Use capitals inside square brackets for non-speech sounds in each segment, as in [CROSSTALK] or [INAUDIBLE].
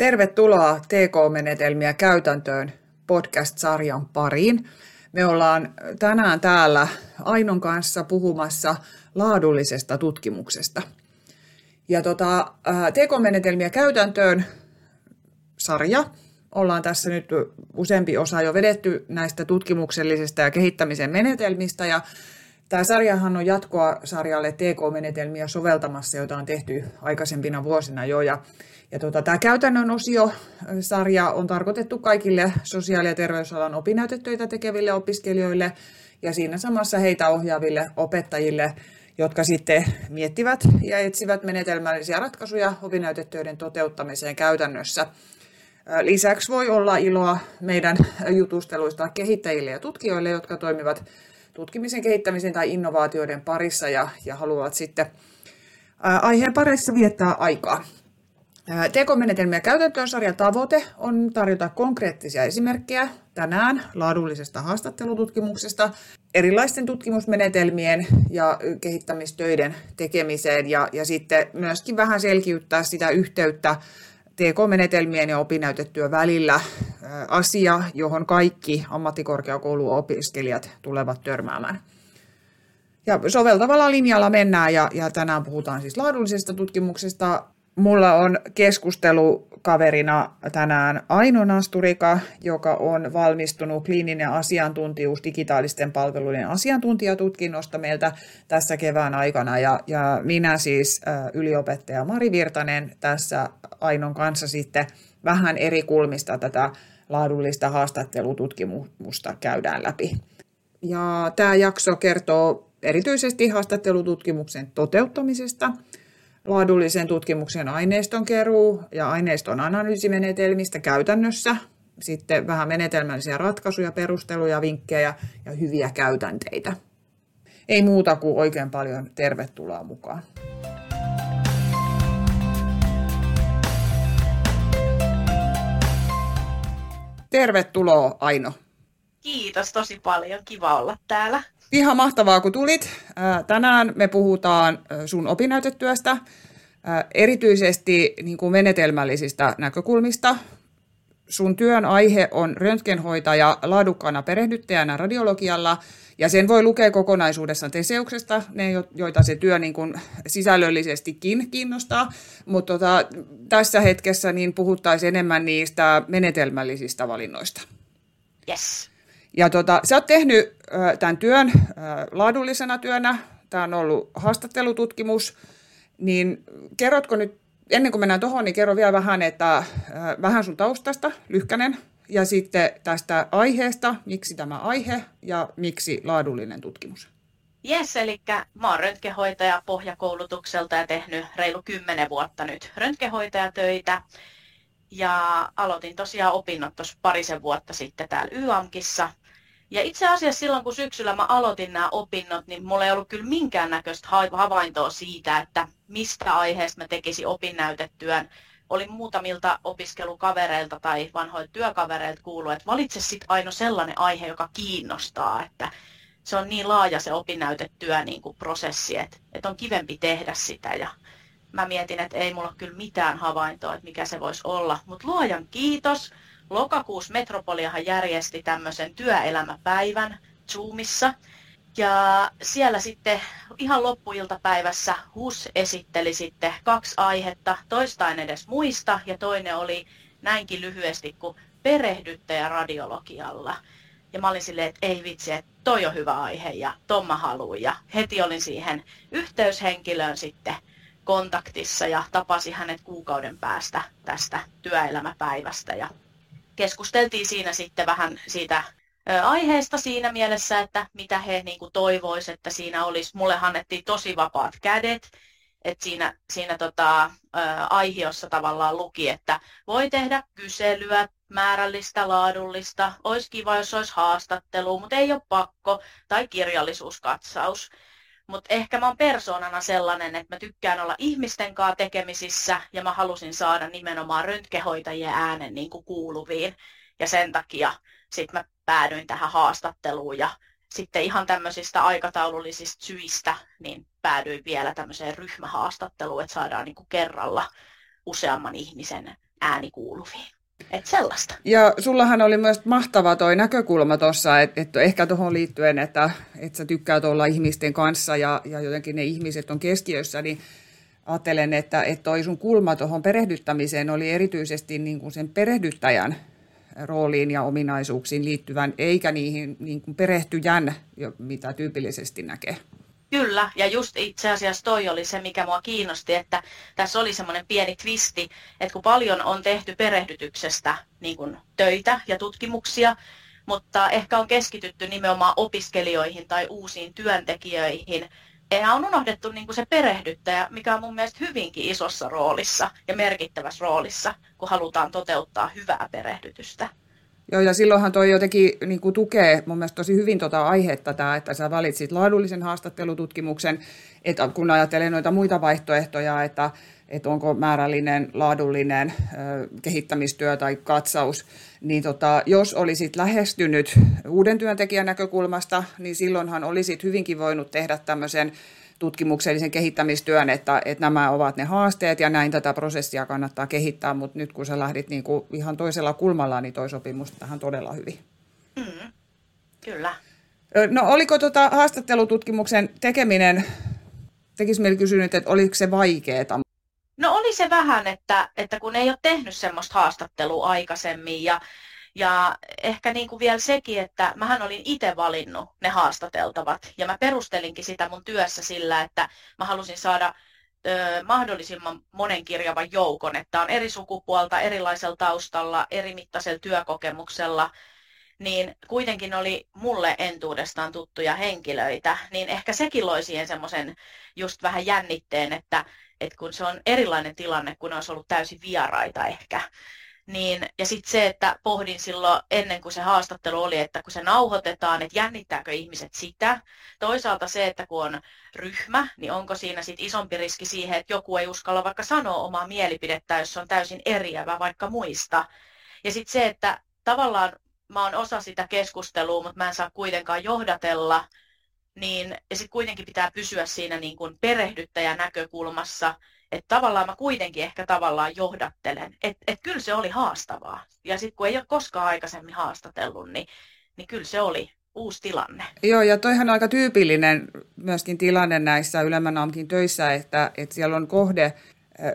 Tervetuloa TK-menetelmiä käytäntöön podcast-sarjan pariin. Me ollaan tänään täällä Ainon kanssa puhumassa laadullisesta tutkimuksesta. Ja tota, TK-menetelmiä käytäntöön sarja. Ollaan tässä nyt useampi osa jo vedetty näistä tutkimuksellisista ja kehittämisen menetelmistä ja Tämä sarjahan on jatkoa sarjalle TK-menetelmiä soveltamassa, jota on tehty aikaisempina vuosina jo. Ja, ja tota, tämä käytännön osio-sarja on tarkoitettu kaikille sosiaali- ja terveysalan opinnäytetöitä tekeville opiskelijoille ja siinä samassa heitä ohjaaville opettajille, jotka sitten miettivät ja etsivät menetelmällisiä ratkaisuja opinnäytetöiden toteuttamiseen käytännössä. Lisäksi voi olla iloa meidän jutusteluista kehittäjille ja tutkijoille, jotka toimivat tutkimisen, kehittämisen tai innovaatioiden parissa ja, ja haluavat sitten aiheen parissa viettää aikaa. Tekomenetelmiä käytäntöön sarjan tavoite on tarjota konkreettisia esimerkkejä tänään laadullisesta haastattelututkimuksesta, erilaisten tutkimusmenetelmien ja kehittämistöiden tekemiseen ja, ja sitten myöskin vähän selkiyttää sitä yhteyttä TK-menetelmien ja opinnäytetyön välillä asia, johon kaikki ammattikorkeakouluopiskelijat tulevat törmäämään. Ja soveltavalla linjalla mennään ja, ja tänään puhutaan siis laadullisesta tutkimuksesta. Mulla on keskustelukaverina tänään Aino Nasturika, joka on valmistunut kliininen asiantuntijuus digitaalisten palveluiden asiantuntijatutkinnosta meiltä tässä kevään aikana. Ja, ja minä siis yliopettaja Mari Virtanen tässä Ainon kanssa sitten vähän eri kulmista tätä laadullista haastattelututkimusta käydään läpi. Ja tämä jakso kertoo erityisesti haastattelututkimuksen toteuttamisesta, laadullisen tutkimuksen aineiston keruu ja aineiston analyysimenetelmistä käytännössä, sitten vähän menetelmällisiä ratkaisuja, perusteluja, vinkkejä ja hyviä käytänteitä. Ei muuta kuin oikein paljon tervetuloa mukaan. Tervetuloa Aino. Kiitos tosi paljon, kiva olla täällä. Ihan mahtavaa, kun tulit. Tänään me puhutaan sun opinnäytetyöstä, erityisesti niin kuin menetelmällisistä näkökulmista. Sun työn aihe on röntgenhoitaja laadukkaana perehdyttäjänä radiologialla, ja sen voi lukea kokonaisuudessaan Teseuksesta, ne, joita se työ niin kuin sisällöllisestikin kiinnostaa, mutta tota, tässä hetkessä niin puhuttaisiin enemmän niistä menetelmällisistä valinnoista. Yes. Ja tota, sä oot tehnyt äh, tämän työn äh, laadullisena työnä, tämä on ollut haastattelututkimus, niin kerrotko nyt, ennen kuin mennään tuohon, niin kerro vielä vähän, että äh, vähän sun taustasta, lyhkänen, ja sitten tästä aiheesta, miksi tämä aihe ja miksi laadullinen tutkimus. Jes, eli mä oon röntgenhoitaja pohjakoulutukselta ja tehnyt reilu kymmenen vuotta nyt röntgenhoitajatöitä. Ja aloitin tosiaan opinnot tuossa parisen vuotta sitten täällä YAMKissa. Ja itse asiassa silloin, kun syksyllä mä aloitin nämä opinnot, niin mulla ei ollut kyllä minkäännäköistä havaintoa siitä, että mistä aiheesta mä tekisin opinnäytetyön. Oli muutamilta opiskelukavereilta tai vanhoilta työkavereilta kuullut, että valitse sitten aina sellainen aihe, joka kiinnostaa, että se on niin laaja se opinnäytetyö niin kuin prosessi, että, että on kivempi tehdä sitä. Ja mä mietin, että ei mulla ole kyllä mitään havaintoa, että mikä se voisi olla, mutta luojan kiitos. Lokakuussa Metropoliahan järjesti tämmöisen työelämäpäivän Zoomissa, ja siellä sitten ihan loppuiltapäivässä HUS esitteli sitten kaksi aihetta. Toista en edes muista ja toinen oli näinkin lyhyesti kuin perehdyttäjä radiologialla. Ja mä olin silleen, että ei vitsi, että toi on hyvä aihe ja Tomma haluu. Ja heti olin siihen yhteyshenkilöön sitten kontaktissa ja tapasin hänet kuukauden päästä tästä työelämäpäivästä. Ja keskusteltiin siinä sitten vähän siitä aiheesta siinä mielessä, että mitä he niin toivoisivat, että siinä olisi. Mulle annettiin tosi vapaat kädet, että siinä, siinä tota, aihiossa tavallaan luki, että voi tehdä kyselyä, määrällistä, laadullista, olisi kiva, jos olisi haastattelu, mutta ei ole pakko, tai kirjallisuuskatsaus. Mutta ehkä mä oon persoonana sellainen, että mä tykkään olla ihmisten kanssa tekemisissä, ja mä halusin saada nimenomaan röntgehoitajien äänen niin kuin kuuluviin. Ja sen takia sitten mä päädyin tähän haastatteluun ja sitten ihan tämmöisistä aikataulullisista syistä niin päädyin vielä tämmöiseen ryhmähaastatteluun, että saadaan niin kuin kerralla useamman ihmisen ääni kuuluviin. Et sellaista. Ja sullahan oli myös mahtava toi näkökulma tuossa, että et ehkä tuohon liittyen, että et sä tykkäät olla ihmisten kanssa ja, ja jotenkin ne ihmiset on keskiössä, niin ajattelen, että, että toi sun kulma tuohon perehdyttämiseen oli erityisesti niin kuin sen perehdyttäjän rooliin ja ominaisuuksiin liittyvän, eikä niihin niin kuin perehtyjän, mitä tyypillisesti näkee. Kyllä, ja just itse asiassa toi oli se, mikä mua kiinnosti, että tässä oli semmoinen pieni twisti, että kun paljon on tehty perehdytyksestä niin kuin töitä ja tutkimuksia, mutta ehkä on keskitytty nimenomaan opiskelijoihin tai uusiin työntekijöihin, eihän on unohdettu niin kuin se perehdyttäjä, mikä on mun mielestä hyvinkin isossa roolissa ja merkittävässä roolissa, kun halutaan toteuttaa hyvää perehdytystä. Joo, ja silloinhan toi jotenkin niin kuin tukee mun mielestä tosi hyvin tuota aihetta tämä, että sä valitsit laadullisen haastattelututkimuksen, että kun ajattelee noita muita vaihtoehtoja, että, että onko määrällinen, laadullinen kehittämistyö tai katsaus, niin tota, jos olisit lähestynyt uuden työntekijän näkökulmasta, niin silloinhan olisit hyvinkin voinut tehdä tämmöisen tutkimuksellisen kehittämistyön, että, että nämä ovat ne haasteet ja näin tätä prosessia kannattaa kehittää, mutta nyt kun sä lähdit niin kuin ihan toisella kulmalla, niin toi sopimus tähän todella hyvin. Mm, kyllä. No oliko tota haastattelututkimuksen tekeminen, tekisi mieli kysyä nyt, että oliko se vaikeaa? No oli se vähän, että, että kun ei ole tehnyt semmoista haastattelua aikaisemmin ja ja ehkä niin kuin vielä sekin, että mähän olin itse valinnut ne haastateltavat. Ja mä perustelinkin sitä mun työssä sillä, että mä halusin saada ö, mahdollisimman monenkirjavan joukon, että on eri sukupuolta, erilaisella taustalla, eri mittaisella työkokemuksella, niin kuitenkin oli mulle entuudestaan tuttuja henkilöitä, niin ehkä sekin loi siihen semmoisen just vähän jännitteen, että, että kun se on erilainen tilanne, kun olisi ollut täysin vieraita ehkä, niin, ja sitten se, että pohdin silloin ennen kuin se haastattelu oli, että kun se nauhoitetaan, että jännittääkö ihmiset sitä. Toisaalta se, että kun on ryhmä, niin onko siinä sitten isompi riski siihen, että joku ei uskalla vaikka sanoa omaa mielipidettä, jos se on täysin eriävä vaikka muista. Ja sitten se, että tavallaan mä oon osa sitä keskustelua, mutta mä en saa kuitenkaan johdatella, niin, ja sitten kuitenkin pitää pysyä siinä niin kuin perehdyttäjän näkökulmassa, että tavallaan mä kuitenkin ehkä tavallaan johdattelen. Että et kyllä se oli haastavaa. Ja sitten kun ei ole koskaan aikaisemmin haastatellut, niin, niin kyllä se oli uusi tilanne. Joo, ja toihan on aika tyypillinen myöskin tilanne näissä ylemmän töissä, että, että siellä on kohde,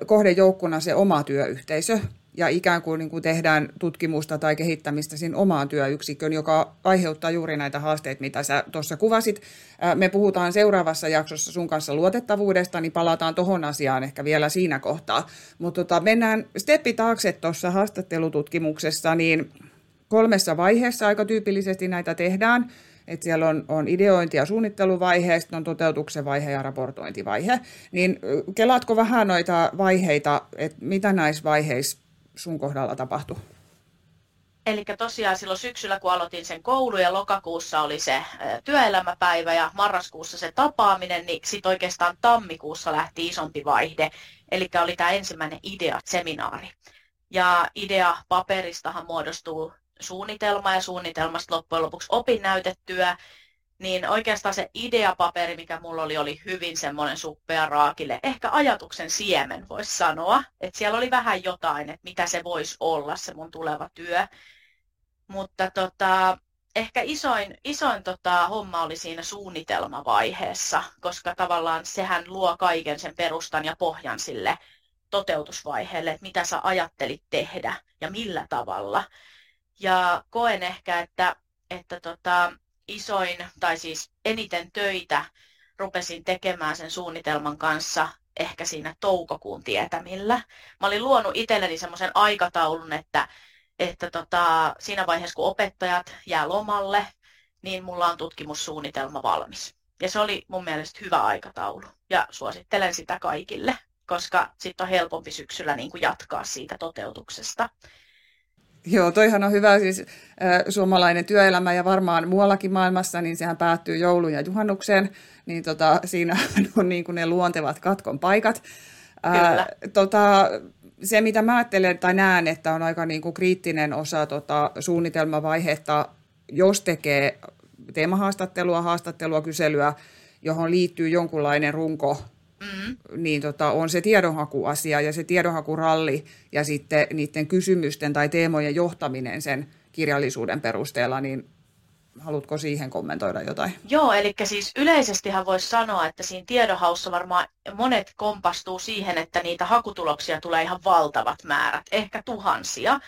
kohdejoukkona se oma työyhteisö, ja ikään kuin, niin kuin tehdään tutkimusta tai kehittämistä siinä omaan työyksikön, joka aiheuttaa juuri näitä haasteita, mitä sä tuossa kuvasit. Me puhutaan seuraavassa jaksossa sun kanssa luotettavuudesta, niin palataan tuohon asiaan ehkä vielä siinä kohtaa. Mutta tota, mennään steppi taakse tuossa haastattelututkimuksessa, niin kolmessa vaiheessa aika tyypillisesti näitä tehdään. Et siellä on, on ideointi- ja suunnitteluvaihe, sitten on toteutuksen vaihe ja raportointivaihe. Niin kelaatko vähän noita vaiheita, että mitä näissä vaiheissa sun kohdalla tapahtui? Eli tosiaan silloin syksyllä, kun aloitin sen koulu ja lokakuussa oli se työelämäpäivä ja marraskuussa se tapaaminen, niin sitten oikeastaan tammikuussa lähti isompi vaihde. Eli oli tämä ensimmäinen idea-seminaari. Ja idea-paperistahan muodostuu suunnitelma ja suunnitelmasta loppujen lopuksi opinnäytetyö niin oikeastaan se ideapaperi, mikä mulla oli, oli hyvin semmoinen suppea raakille. Ehkä ajatuksen siemen voisi sanoa, että siellä oli vähän jotain, että mitä se voisi olla se mun tuleva työ. Mutta tota, ehkä isoin, isoin tota, homma oli siinä suunnitelmavaiheessa, koska tavallaan sehän luo kaiken sen perustan ja pohjan sille toteutusvaiheelle, että mitä sä ajattelit tehdä ja millä tavalla. Ja koen ehkä, että, että tota, isoin tai siis eniten töitä rupesin tekemään sen suunnitelman kanssa ehkä siinä toukokuun tietämillä. Mä olin luonut itselleni semmoisen aikataulun, että, että tota, siinä vaiheessa kun opettajat jää lomalle, niin mulla on tutkimussuunnitelma valmis. Ja se oli mun mielestä hyvä aikataulu ja suosittelen sitä kaikille, koska sitten on helpompi syksyllä niin kuin jatkaa siitä toteutuksesta. Joo, toihan on hyvä. Siis äh, suomalainen työelämä ja varmaan muuallakin maailmassa, niin sehän päättyy joulun ja juhannukseen, niin tota, siinä on niin kuin ne luontevat katkon paikat. Äh, tota, se, mitä mä ajattelen tai näen, että on aika niin kuin kriittinen osa tota, suunnitelmavaihetta, jos tekee teemahaastattelua, haastattelua, kyselyä, johon liittyy jonkunlainen runko mm. niin tota, on se tiedonhakuasia ja se tiedonhakuralli ja sitten niiden kysymysten tai teemojen johtaminen sen kirjallisuuden perusteella, niin haluatko siihen kommentoida jotain? Joo, eli siis yleisestihan voisi sanoa, että siinä tiedonhaussa varmaan monet kompastuu siihen, että niitä hakutuloksia tulee ihan valtavat määrät, ehkä tuhansia.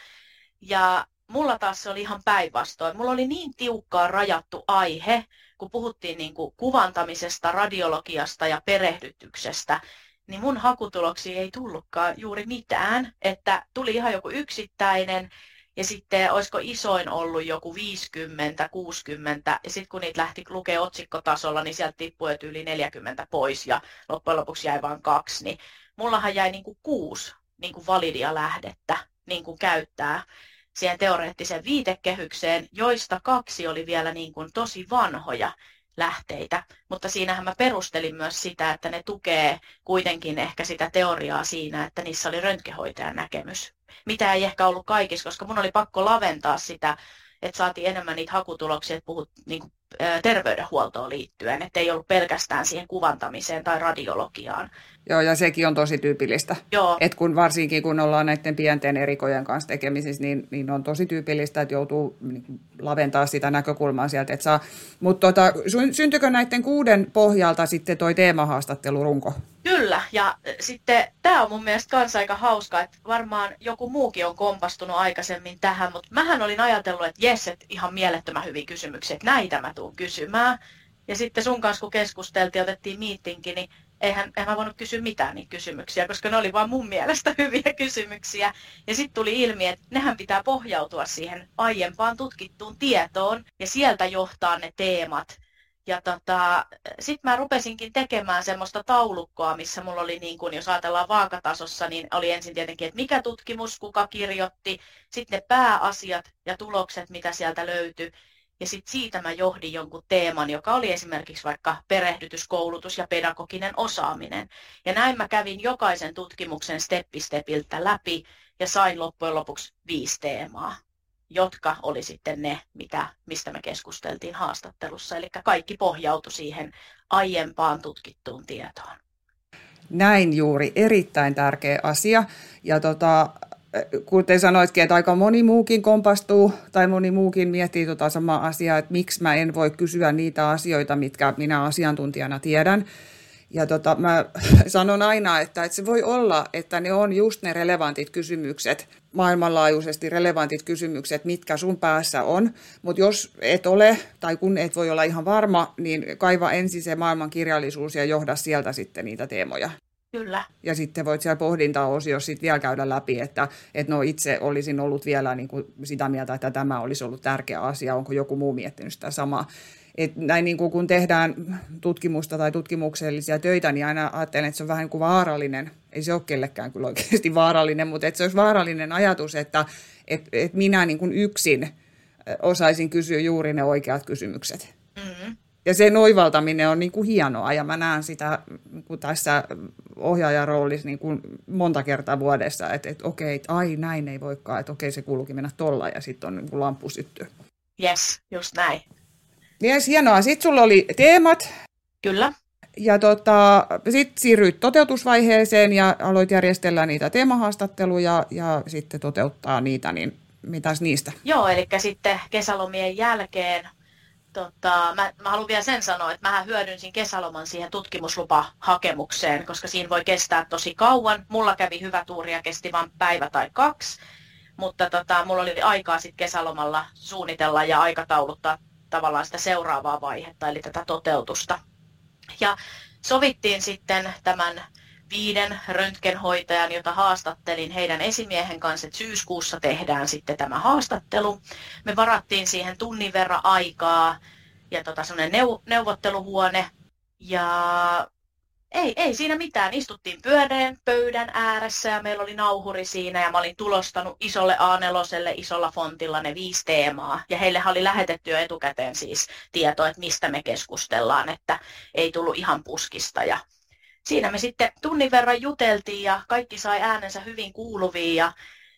Ja mulla taas se oli ihan päinvastoin. Mulla oli niin tiukkaan rajattu aihe, kun puhuttiin niin kuin kuvantamisesta, radiologiasta ja perehdytyksestä, niin mun hakutuloksia ei tullutkaan juuri mitään, että tuli ihan joku yksittäinen ja sitten olisiko isoin ollut joku 50, 60, ja sitten kun niitä lähti lukea otsikkotasolla, niin sieltä tippui yli 40 pois, ja loppujen lopuksi jäi vain kaksi, niin mullahan jäi niin kuin kuusi niin kuin validia lähdettä niin kuin käyttää siihen teoreettiseen viitekehykseen, joista kaksi oli vielä niin kuin tosi vanhoja lähteitä, mutta siinähän mä perustelin myös sitä, että ne tukee kuitenkin ehkä sitä teoriaa siinä, että niissä oli röntgenhoitajan näkemys. Mitä ei ehkä ollut kaikissa, koska mun oli pakko laventaa sitä, että saatiin enemmän niitä hakutuloksia, että puhut niin kuin, terveydenhuoltoon liittyen, että ei ollut pelkästään siihen kuvantamiseen tai radiologiaan. Joo, ja sekin on tosi tyypillistä. Joo. Et kun varsinkin kun ollaan näiden pienten erikojen kanssa tekemisissä, niin, niin on tosi tyypillistä, että joutuu niin laventaa sitä näkökulmaa sieltä. Että saa. Mutta tota, syntyykö näiden kuuden pohjalta sitten toi teemahaastattelurunko? Kyllä, ja sitten tämä on mun mielestä myös aika hauska, että varmaan joku muukin on kompastunut aikaisemmin tähän, mutta mähän olin ajatellut, että jes, että ihan mielettömän hyviä kysymyksiä, että näitä mä tuun kysymään. Ja sitten sun kanssa kun keskusteltiin, otettiin miittinkin, niin eihän, eihän mä voinut kysyä mitään niitä kysymyksiä, koska ne oli vaan mun mielestä [LAUGHS] hyviä kysymyksiä. Ja sitten tuli ilmi, että nehän pitää pohjautua siihen aiempaan tutkittuun tietoon ja sieltä johtaa ne teemat. Ja tota, sitten mä rupesinkin tekemään semmoista taulukkoa, missä mulla oli, niin kun, jos ajatellaan vaakatasossa, niin oli ensin tietenkin, että mikä tutkimus, kuka kirjoitti, sitten ne pääasiat ja tulokset, mitä sieltä löytyi. Ja sitten siitä mä johdin jonkun teeman, joka oli esimerkiksi vaikka perehdytyskoulutus ja pedagoginen osaaminen. Ja näin mä kävin jokaisen tutkimuksen steppi stepiltä läpi ja sain loppujen lopuksi viisi teemaa, jotka oli sitten ne, mitä, mistä me keskusteltiin haastattelussa. Eli kaikki pohjautui siihen aiempaan tutkittuun tietoon. Näin juuri, erittäin tärkeä asia. Ja tota, kuten sanoitkin, että aika moni muukin kompastuu tai moni muukin miettii tuota samaa asiaa, että miksi mä en voi kysyä niitä asioita, mitkä minä asiantuntijana tiedän. Ja tota, mä [LAUGHS] sanon aina, että, että se voi olla, että ne on just ne relevantit kysymykset, maailmanlaajuisesti relevantit kysymykset, mitkä sun päässä on. Mutta jos et ole, tai kun et voi olla ihan varma, niin kaiva ensin se maailmankirjallisuus ja johda sieltä sitten niitä teemoja. Kyllä. Ja sitten voit siellä pohdintaosiossa sitten vielä käydä läpi, että, että no itse olisin ollut vielä niin kuin sitä mieltä, että tämä olisi ollut tärkeä asia, onko joku muu miettinyt sitä samaa. Et näin niin kuin kun tehdään tutkimusta tai tutkimuksellisia töitä, niin aina ajattelen, että se on vähän niin kuin vaarallinen. Ei se ole kellekään kyllä oikeasti vaarallinen, mutta että se olisi vaarallinen ajatus, että, että, että minä niin kuin yksin osaisin kysyä juuri ne oikeat kysymykset. Mm-hmm. Ja sen oivaltaminen on niin kuin hienoa ja mä näen sitä niin kuin tässä ohjaajan roolissa niin kuin monta kertaa vuodessa, että, että okei, että ai näin ei voikaan, että okei se kuuluukin mennä tolla ja sitten on niin kuin lamppu syttyy. Yes, just näin. Yes, hienoa. Sitten sulla oli teemat. Kyllä. Ja tota, sitten siirryit toteutusvaiheeseen ja aloit järjestellä niitä teemahaastatteluja ja sitten toteuttaa niitä, niin mitäs niistä? Joo, eli sitten kesälomien jälkeen Tota, mä, mä haluan vielä sen sanoa, että mä hyödynsin kesäloman siihen tutkimuslupahakemukseen, koska siinä voi kestää tosi kauan. Mulla kävi hyvä tuuri ja kesti vain päivä tai kaksi, mutta tota, mulla oli aikaa sitten kesälomalla suunnitella ja aikatauluttaa tavallaan sitä seuraavaa vaihetta, eli tätä toteutusta. Ja sovittiin sitten tämän viiden röntgenhoitajan, jota haastattelin heidän esimiehen kanssa, että syyskuussa tehdään sitten tämä haastattelu. Me varattiin siihen tunnin verran aikaa ja tota, semmoinen neu- neuvotteluhuone. Ja ei, ei siinä mitään. Istuttiin pyöreen pöydän ääressä ja meillä oli nauhuri siinä ja mä olin tulostanut isolle A4 isolla fontilla ne viisi teemaa. Ja heille oli lähetetty jo etukäteen siis tieto, että mistä me keskustellaan, että ei tullut ihan puskista. Ja siinä me sitten tunnin verran juteltiin ja kaikki sai äänensä hyvin kuuluviin ja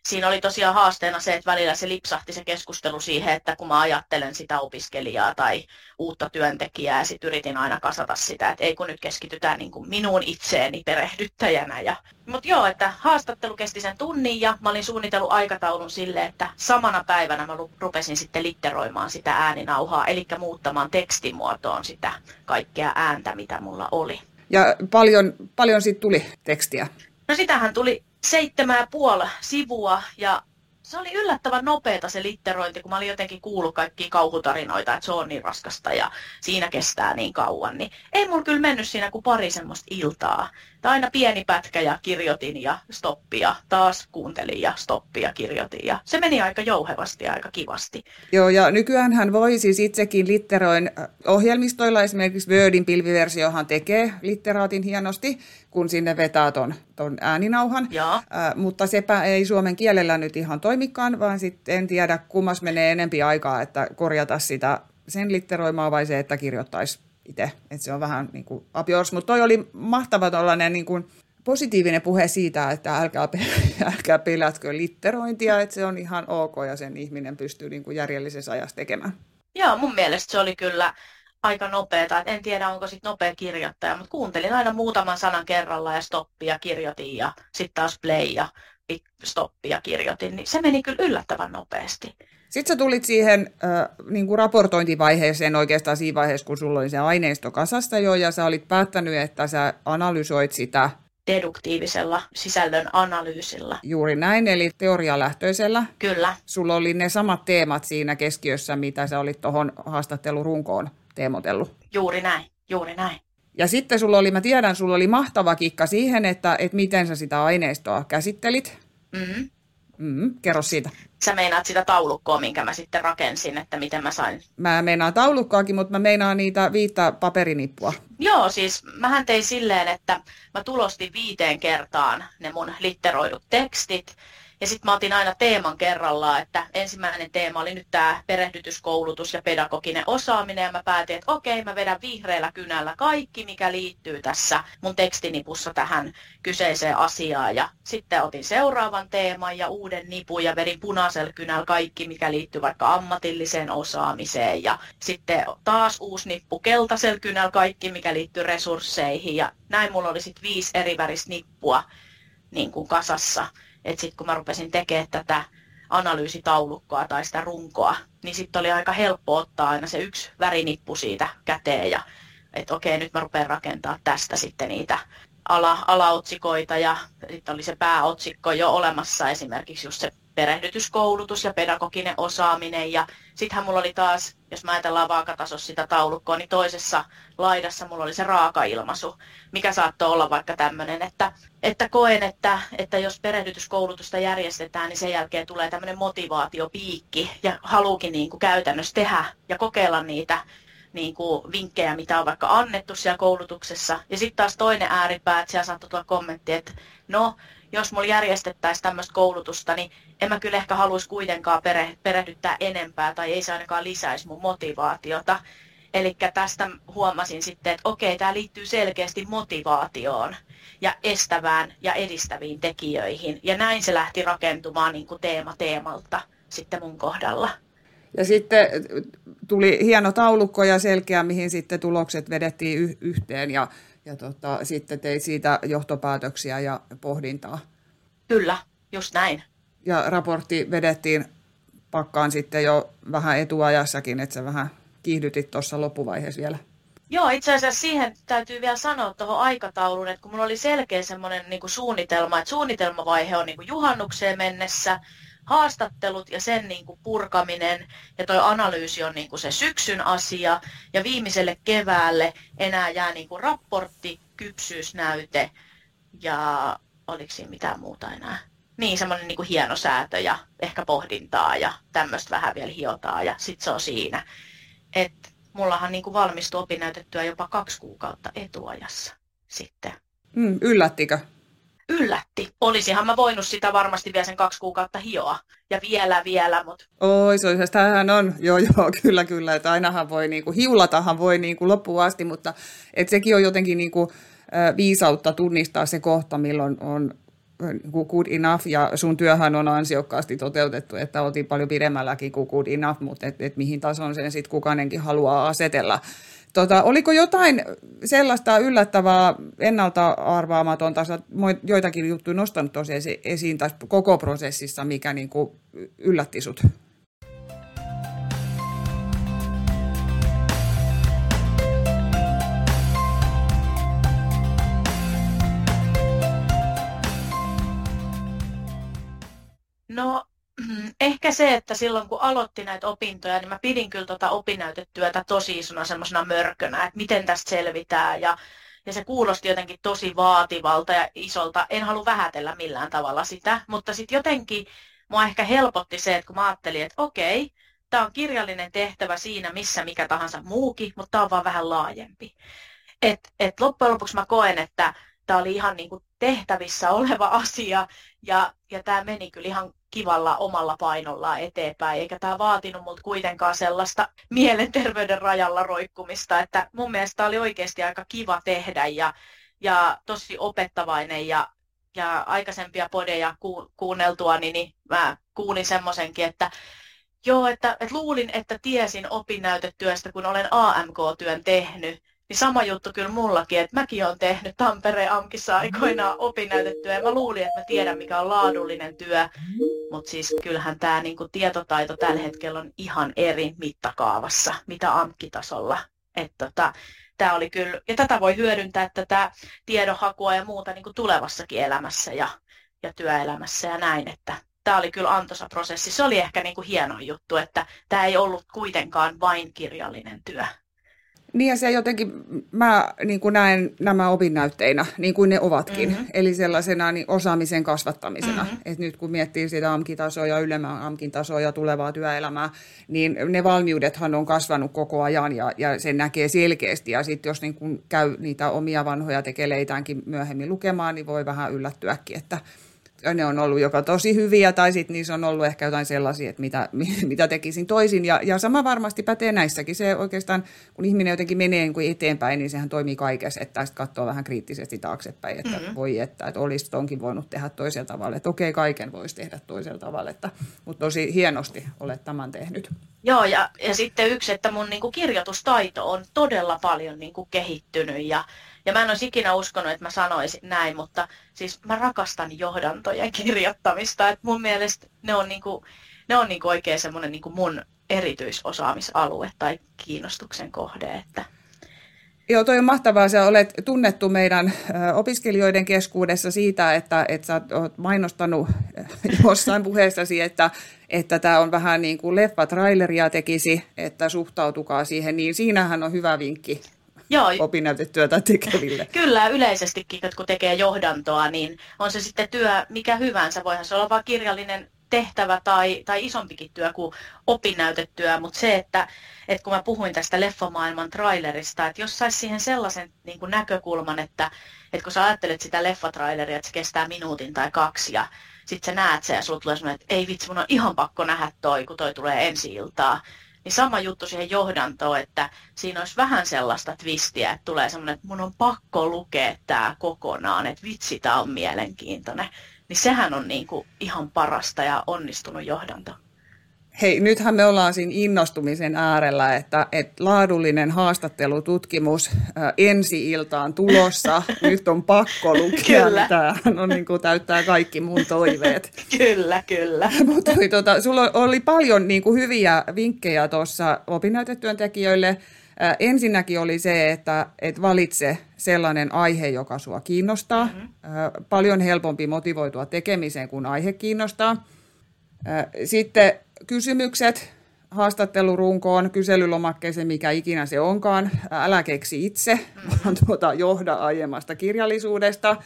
siinä oli tosiaan haasteena se, että välillä se lipsahti se keskustelu siihen, että kun mä ajattelen sitä opiskelijaa tai uutta työntekijää, sit yritin aina kasata sitä, että ei kun nyt keskitytään niin kuin minuun itseeni perehdyttäjänä. Ja... Mutta joo, että haastattelu kesti sen tunnin ja mä olin suunnitellut aikataulun sille, että samana päivänä mä rupesin sitten litteroimaan sitä ääninauhaa, eli muuttamaan tekstimuotoon sitä kaikkea ääntä, mitä mulla oli. Ja paljon, paljon siitä tuli tekstiä? No sitähän tuli seitsemän ja puoli sivua ja se oli yllättävän nopeata se litterointi, kun mä olin jotenkin kuullut kaikkia kauhutarinoita, että se on niin raskasta ja siinä kestää niin kauan. Niin ei mulla kyllä mennyt siinä kuin pari semmoista iltaa. Tai aina pieni pätkä ja kirjoitin ja stoppia, taas kuuntelin ja stoppia kirjoitin ja se meni aika jouhevasti ja aika kivasti. Joo ja nykyään hän voi siis itsekin litteroin äh, ohjelmistoilla, esimerkiksi Wordin pilviversiohan tekee litteraatin hienosti, kun sinne vetää ton, ton ääninauhan. Joo. Äh, mutta sepä ei suomen kielellä nyt ihan toimikaan, vaan sitten en tiedä kummas menee enempi aikaa, että korjata sitä sen litteroimaa vai se, että kirjoittaisi itse. Että se on vähän niin kuin apiors, mutta toi oli mahtava tollainen niin kuin positiivinen puhe siitä, että älkää, [LAUGHS] älkää pelätkö litterointia, että se on ihan ok ja sen ihminen pystyy niin kuin järjellisessä ajassa tekemään. Joo, mun mielestä se oli kyllä aika nopeeta. En tiedä, onko sitten nopea kirjoittaja, mutta kuuntelin aina muutaman sanan kerralla ja stoppia kirjoitin ja sitten taas play ja stoppia kirjoitin. Niin se meni kyllä yllättävän nopeasti. Sitten sä tulit siihen äh, niin kuin raportointivaiheeseen oikeastaan siinä vaiheessa, kun sulla oli se aineisto kasasta jo, ja sä olit päättänyt, että sä analysoit sitä deduktiivisella sisällön analyysillä. Juuri näin, eli teorialähtöisellä. Kyllä. Sulla oli ne samat teemat siinä keskiössä, mitä sä olit tuohon haastattelurunkoon teemotellut. Juuri näin, juuri näin. Ja sitten sulla oli, mä tiedän, sulla oli mahtava kikka siihen, että, että miten sä sitä aineistoa käsittelit. Mm-hmm. Mm, kerro siitä. Sä meinaat sitä taulukkoa, minkä mä sitten rakensin, että miten mä sain. Mä meinaan taulukkoakin, mutta mä meinaan niitä viittä paperinippua. Joo, siis mähän tein silleen, että mä tulostin viiteen kertaan ne mun litteroidut tekstit. Ja sitten mä otin aina teeman kerrallaan, että ensimmäinen teema oli nyt tämä perehdytyskoulutus ja pedagoginen osaaminen. Ja mä päätin, että okei, mä vedän vihreällä kynällä kaikki, mikä liittyy tässä mun tekstinipussa tähän kyseiseen asiaan. Ja sitten otin seuraavan teeman ja uuden nipun ja vedin punaisella kynällä kaikki, mikä liittyy vaikka ammatilliseen osaamiseen. Ja sitten taas uusi nippu keltaisella kynällä kaikki, mikä liittyy resursseihin. Ja näin mulla oli sitten viisi eri väristä nippua niin kuin kasassa että sitten kun mä rupesin tekemään tätä analyysitaulukkoa tai sitä runkoa, niin sitten oli aika helppo ottaa aina se yksi värinippu siitä käteen ja että okei, nyt mä rupean rakentaa tästä sitten niitä ala, alaotsikoita ja sitten oli se pääotsikko jo olemassa esimerkiksi just se perehdytyskoulutus ja pedagoginen osaaminen. Ja sittenhän mulla oli taas, jos mä ajatellaan vaakatasossa sitä taulukkoa, niin toisessa laidassa mulla oli se raaka-ilmaisu, mikä saattoi olla vaikka tämmöinen, että, että koen, että, että jos perehdytyskoulutusta järjestetään, niin sen jälkeen tulee tämmöinen motivaatiopiikki ja haluukin niin kuin käytännössä tehdä ja kokeilla niitä niin kuin vinkkejä, mitä on vaikka annettu siellä koulutuksessa. Ja sitten taas toinen ääripää, että siellä saattoi tulla kommentti, että no, jos mulla järjestettäisiin tämmöistä koulutusta, niin en mä kyllä ehkä haluaisi kuitenkaan pere, perehdyttää enempää tai ei se ainakaan lisäisi mun motivaatiota. Eli tästä huomasin sitten, että okei, tämä liittyy selkeästi motivaatioon ja estävään ja edistäviin tekijöihin. Ja näin se lähti rakentumaan niin kuin teema teemalta sitten mun kohdalla. Ja sitten tuli hieno taulukko ja selkeä, mihin sitten tulokset vedettiin y- yhteen ja, ja tota, sitten teit siitä johtopäätöksiä ja pohdintaa. Kyllä, just näin. Ja raportti vedettiin pakkaan sitten jo vähän etuajassakin, että sä vähän kiihdytit tuossa loppuvaiheessa vielä. Joo, itse asiassa siihen täytyy vielä sanoa tuohon aikatauluun, että kun mulla oli selkeä semmoinen niin suunnitelma, että suunnitelmavaihe on niin kuin juhannukseen mennessä, haastattelut ja sen niin kuin purkaminen ja tuo analyysi on niin kuin se syksyn asia ja viimeiselle keväälle enää jää niin kuin raportti, kypsyysnäyte ja oliko siinä mitään muuta enää? Niin, semmoinen niin kuin hieno säätö ja ehkä pohdintaa ja tämmöistä vähän vielä hiotaa ja sitten se on siinä. Et mullahan niin kuin valmistui opinnäytettyä jopa kaksi kuukautta etuajassa sitten. Mm, yllättikö? yllätti. Olisihan mä voinut sitä varmasti vielä sen kaksi kuukautta hioa. Ja vielä, vielä, mutta... Oi, se on, tämähän on, joo, joo, [LAUGHS] kyllä, kyllä, että ainahan voi, niin kuin, hiulatahan voi niin kuin loppuun asti, mutta et sekin on jotenkin niin kuin, viisautta tunnistaa se kohta, milloin on good enough, ja sun työhän on ansiokkaasti toteutettu, että oltiin paljon pidemmälläkin kuin good enough, mutta et, et mihin tason sen sitten kukainenkin haluaa asetella. Tota, oliko jotain sellaista yllättävää, ennalta arvaamatonta, joitakin juttuja nostanut tosiaan esiin tässä koko prosessissa, mikä niin kuin yllätti sut? No ehkä se, että silloin kun aloitti näitä opintoja, niin mä pidin kyllä tuota opinnäytetyötä tosi isona semmoisena mörkönä, että miten tästä selvitään ja, ja se kuulosti jotenkin tosi vaativalta ja isolta. En halua vähätellä millään tavalla sitä, mutta sitten jotenkin mua ehkä helpotti se, että kun mä ajattelin, että okei, tämä on kirjallinen tehtävä siinä, missä mikä tahansa muukin, mutta tämä on vaan vähän laajempi. Et, et loppujen lopuksi mä koen, että tämä oli ihan niin kuin tehtävissä oleva [LAUGHS] asia ja, ja tämä meni kyllä ihan kivalla omalla painollaan eteenpäin, eikä tämä vaatinut multa kuitenkaan sellaista [LAUGHS] mielenterveyden rajalla roikkumista, että mun mielestä oli oikeasti aika kiva tehdä ja, ja tosi opettavainen ja, ja aikaisempia podeja ku, kuunneltua, niin, niin mä kuulin semmoisenkin, että joo, että, että luulin, että tiesin opinnäytetyöstä, kun olen AMK-työn tehnyt, niin sama juttu kyllä mullakin, että mäkin olen tehnyt Tampereen AMKissa aikoinaan opinnäytetyö ja mä luulin, että mä tiedän mikä on laadullinen työ, mutta siis kyllähän tämä niinku tietotaito tällä hetkellä on ihan eri mittakaavassa, mitä AMK-tasolla. Että tota, tämä oli kyllä, ja tätä voi hyödyntää tätä tiedonhakua ja muuta niinku tulevassakin elämässä ja, ja työelämässä ja näin, että tämä oli kyllä antoisa prosessi. Se oli ehkä niinku hieno juttu, että tämä ei ollut kuitenkaan vain kirjallinen työ. Niin ja se jotenkin, mä niin kuin näen nämä opinnäytteinä, niin kuin ne ovatkin, mm-hmm. eli sellaisena niin osaamisen kasvattamisena. Mm-hmm. Et nyt kun miettii sitä AMKI-tasoa ja ylemmän AMKin tasoa ja tulevaa työelämää, niin ne valmiudethan on kasvanut koko ajan ja, ja sen näkee selkeästi. Ja sitten jos niin kuin käy niitä omia vanhoja tekeleitäänkin myöhemmin lukemaan, niin voi vähän yllättyäkin, että ne on ollut joko tosi hyviä tai sitten niissä on ollut ehkä jotain sellaisia, että mitä, [LAUGHS] mitä tekisin toisin. Ja, ja sama varmasti pätee näissäkin. Se oikeastaan, kun ihminen jotenkin menee niin kuin eteenpäin, niin sehän toimii kaikessa, että sitten katsoo vähän kriittisesti taaksepäin, että mm-hmm. voi että, että olisi tonkin voinut tehdä toisella tavalla. Että okei, kaiken voisi tehdä toisella tavalla, että, mutta tosi hienosti olet tämän tehnyt. Joo, ja, ja sitten yksi, että mun niin kuin kirjoitustaito on todella paljon niin kuin kehittynyt ja ja mä en olisi ikinä uskonut, että mä sanoisin näin, mutta siis mä rakastan johdantojen kirjoittamista. Että mun mielestä ne on, niinku, ne on niinku oikein semmoinen niinku mun erityisosaamisalue tai kiinnostuksen kohde. Että Joo, toi on mahtavaa. Sä olet tunnettu meidän opiskelijoiden keskuudessa siitä, että, että sä oot mainostanut jossain puheessasi, että, että tämä on vähän niin kuin leffa-traileria tekisi, että suhtautukaa siihen, niin siinähän on hyvä vinkki Joo. opinnäytetyötä tekeville. [LAUGHS] Kyllä, yleisestikin, kun tekee johdantoa, niin on se sitten työ mikä hyvänsä. Voihan se olla vain kirjallinen tehtävä tai, tai isompikin työ kuin opinnäytetyö, mutta se, että, että kun mä puhuin tästä leffamaailman trailerista, että jos saisi siihen sellaisen niin kuin näkökulman, että, että kun sä ajattelet sitä leffatraileria, että se kestää minuutin tai kaksi ja sitten sä näet sen ja sulla tulee että ei vitsi, mun on ihan pakko nähdä toi, kun toi tulee ensi iltaa niin sama juttu siihen johdantoon, että siinä olisi vähän sellaista twistiä, että tulee semmoinen, että mun on pakko lukea tämä kokonaan, että vitsi, tämä on mielenkiintoinen. Niin sehän on niin kuin ihan parasta ja onnistunut johdanto. Hei, nythän me ollaan siinä innostumisen äärellä, että, että laadullinen haastattelututkimus ää, ensi iltaan tulossa. [LAUGHS] Nyt on pakko lukea, kyllä. tämä on niin kuin, täyttää kaikki mun toiveet. [LAUGHS] kyllä, kyllä. [LAUGHS] Mutta tota, sulla oli paljon niin kuin, hyviä vinkkejä tuossa opinnäytetyöntekijöille. Ää, ensinnäkin oli se, että et valitse sellainen aihe, joka sua kiinnostaa. Mm-hmm. Ää, paljon helpompi motivoitua tekemiseen, kun aihe kiinnostaa. Sitten kysymykset haastattelurunkoon, kyselylomakkeeseen, mikä ikinä se onkaan. Älä keksi itse, vaan tuota, johda aiemmasta kirjallisuudesta.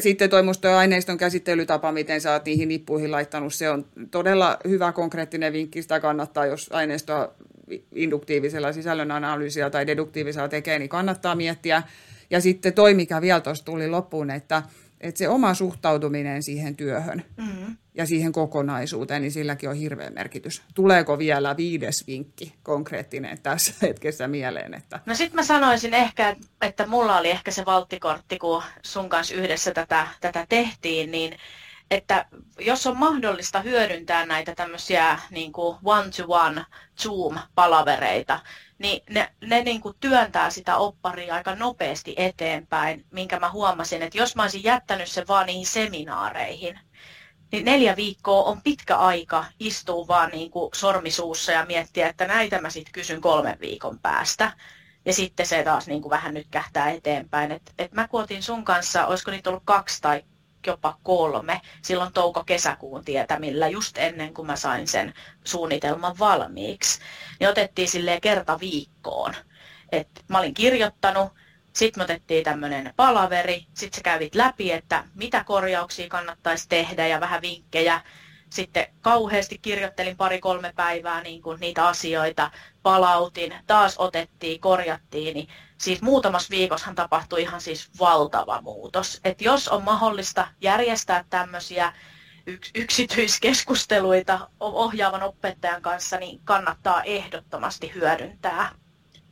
Sitten toi musta aineiston käsittelytapa, miten sä oot niihin nippuihin laittanut, se on todella hyvä konkreettinen vinkki. Sitä kannattaa, jos aineistoa induktiivisella sisällön analyysiä tai deduktiivisella tekee, niin kannattaa miettiä. Ja sitten toi, mikä vielä tuossa tuli loppuun, että Että se oma suhtautuminen siihen työhön Mm. ja siihen kokonaisuuteen, niin silläkin on hirveä merkitys. Tuleeko vielä viides vinkki konkreettinen tässä [LAUGHS] hetkessä mieleen? Että... No sitten mä sanoisin ehkä, että mulla oli ehkä se valttikortti, kun sun kanssa yhdessä tätä, tätä tehtiin, niin että jos on mahdollista hyödyntää näitä tämmöisiä niin kuin one-to-one Zoom-palavereita, niin ne, ne niin kuin työntää sitä opparia aika nopeasti eteenpäin, minkä mä huomasin, että jos mä olisin jättänyt sen vaan niihin seminaareihin, niin neljä viikkoa on pitkä aika istua vaan niin kuin sormisuussa ja miettiä, että näitä mä sitten kysyn kolmen viikon päästä. Ja sitten se taas niin kuin vähän nyt kähtää eteenpäin. Et, et mä kuotin sun kanssa, olisiko niitä ollut kaksi tai jopa kolme silloin touko-kesäkuun tietämillä, just ennen kuin mä sain sen suunnitelman valmiiksi. Niin otettiin silleen kerta viikkoon. Et mä olin kirjoittanut, sitten me otettiin tämmöinen palaveri, sitten sä kävit läpi, että mitä korjauksia kannattaisi tehdä ja vähän vinkkejä. Sitten kauheasti kirjoittelin pari-kolme päivää niin kuin niitä asioita, palautin, taas otettiin, korjattiin. Niin siis muutamassa viikossahan tapahtui ihan siis valtava muutos. Et jos on mahdollista järjestää tämmöisiä yks- yksityiskeskusteluita ohjaavan opettajan kanssa, niin kannattaa ehdottomasti hyödyntää.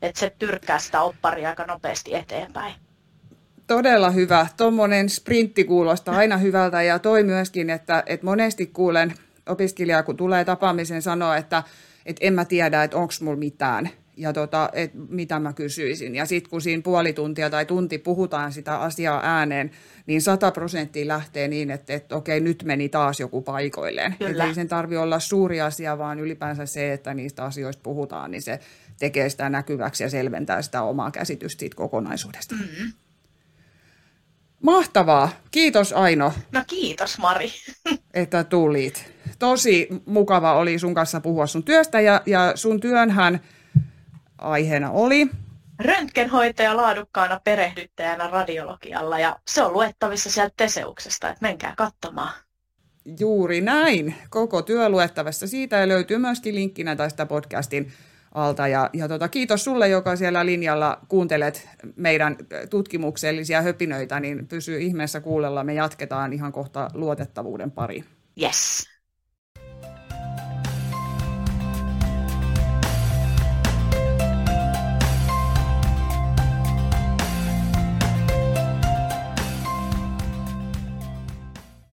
Että se tyrkkää sitä opparia aika nopeasti eteenpäin. Todella hyvä. Tuommoinen sprintti kuulostaa aina hyvältä ja toi myöskin, että, että monesti kuulen opiskelijaa, kun tulee tapaamisen sanoa, että, että en mä tiedä, että onko mulla mitään ja tota, et mitä mä kysyisin. Ja sitten kun siinä puoli tuntia tai tunti puhutaan sitä asiaa ääneen, niin sata prosenttia lähtee niin, että, että okei, nyt meni taas joku paikoilleen. Kyllä. ei sen tarvitse olla suuri asia, vaan ylipäänsä se, että niistä asioista puhutaan, niin se tekee sitä näkyväksi ja selventää sitä omaa käsitystä siitä kokonaisuudesta. Mm. Mahtavaa. Kiitos Aino, No kiitos Mari. [LAUGHS] että tulit. Tosi mukava oli sun kanssa puhua sun työstä ja, ja sun työnhän aiheena oli Röntgenhoitaja laadukkaana perehdyttäjänä radiologialla ja se on luettavissa sieltä Teseuksesta, että menkää katsomaan. juuri näin. Koko työ luettavassa siitä ja löytyy myöskin linkkinä tästä podcastin alta. Ja, ja tota, kiitos sulle, joka siellä linjalla kuuntelet meidän tutkimuksellisia höpinöitä, niin pysy ihmeessä kuulella. Me jatketaan ihan kohta luotettavuuden pariin. Yes.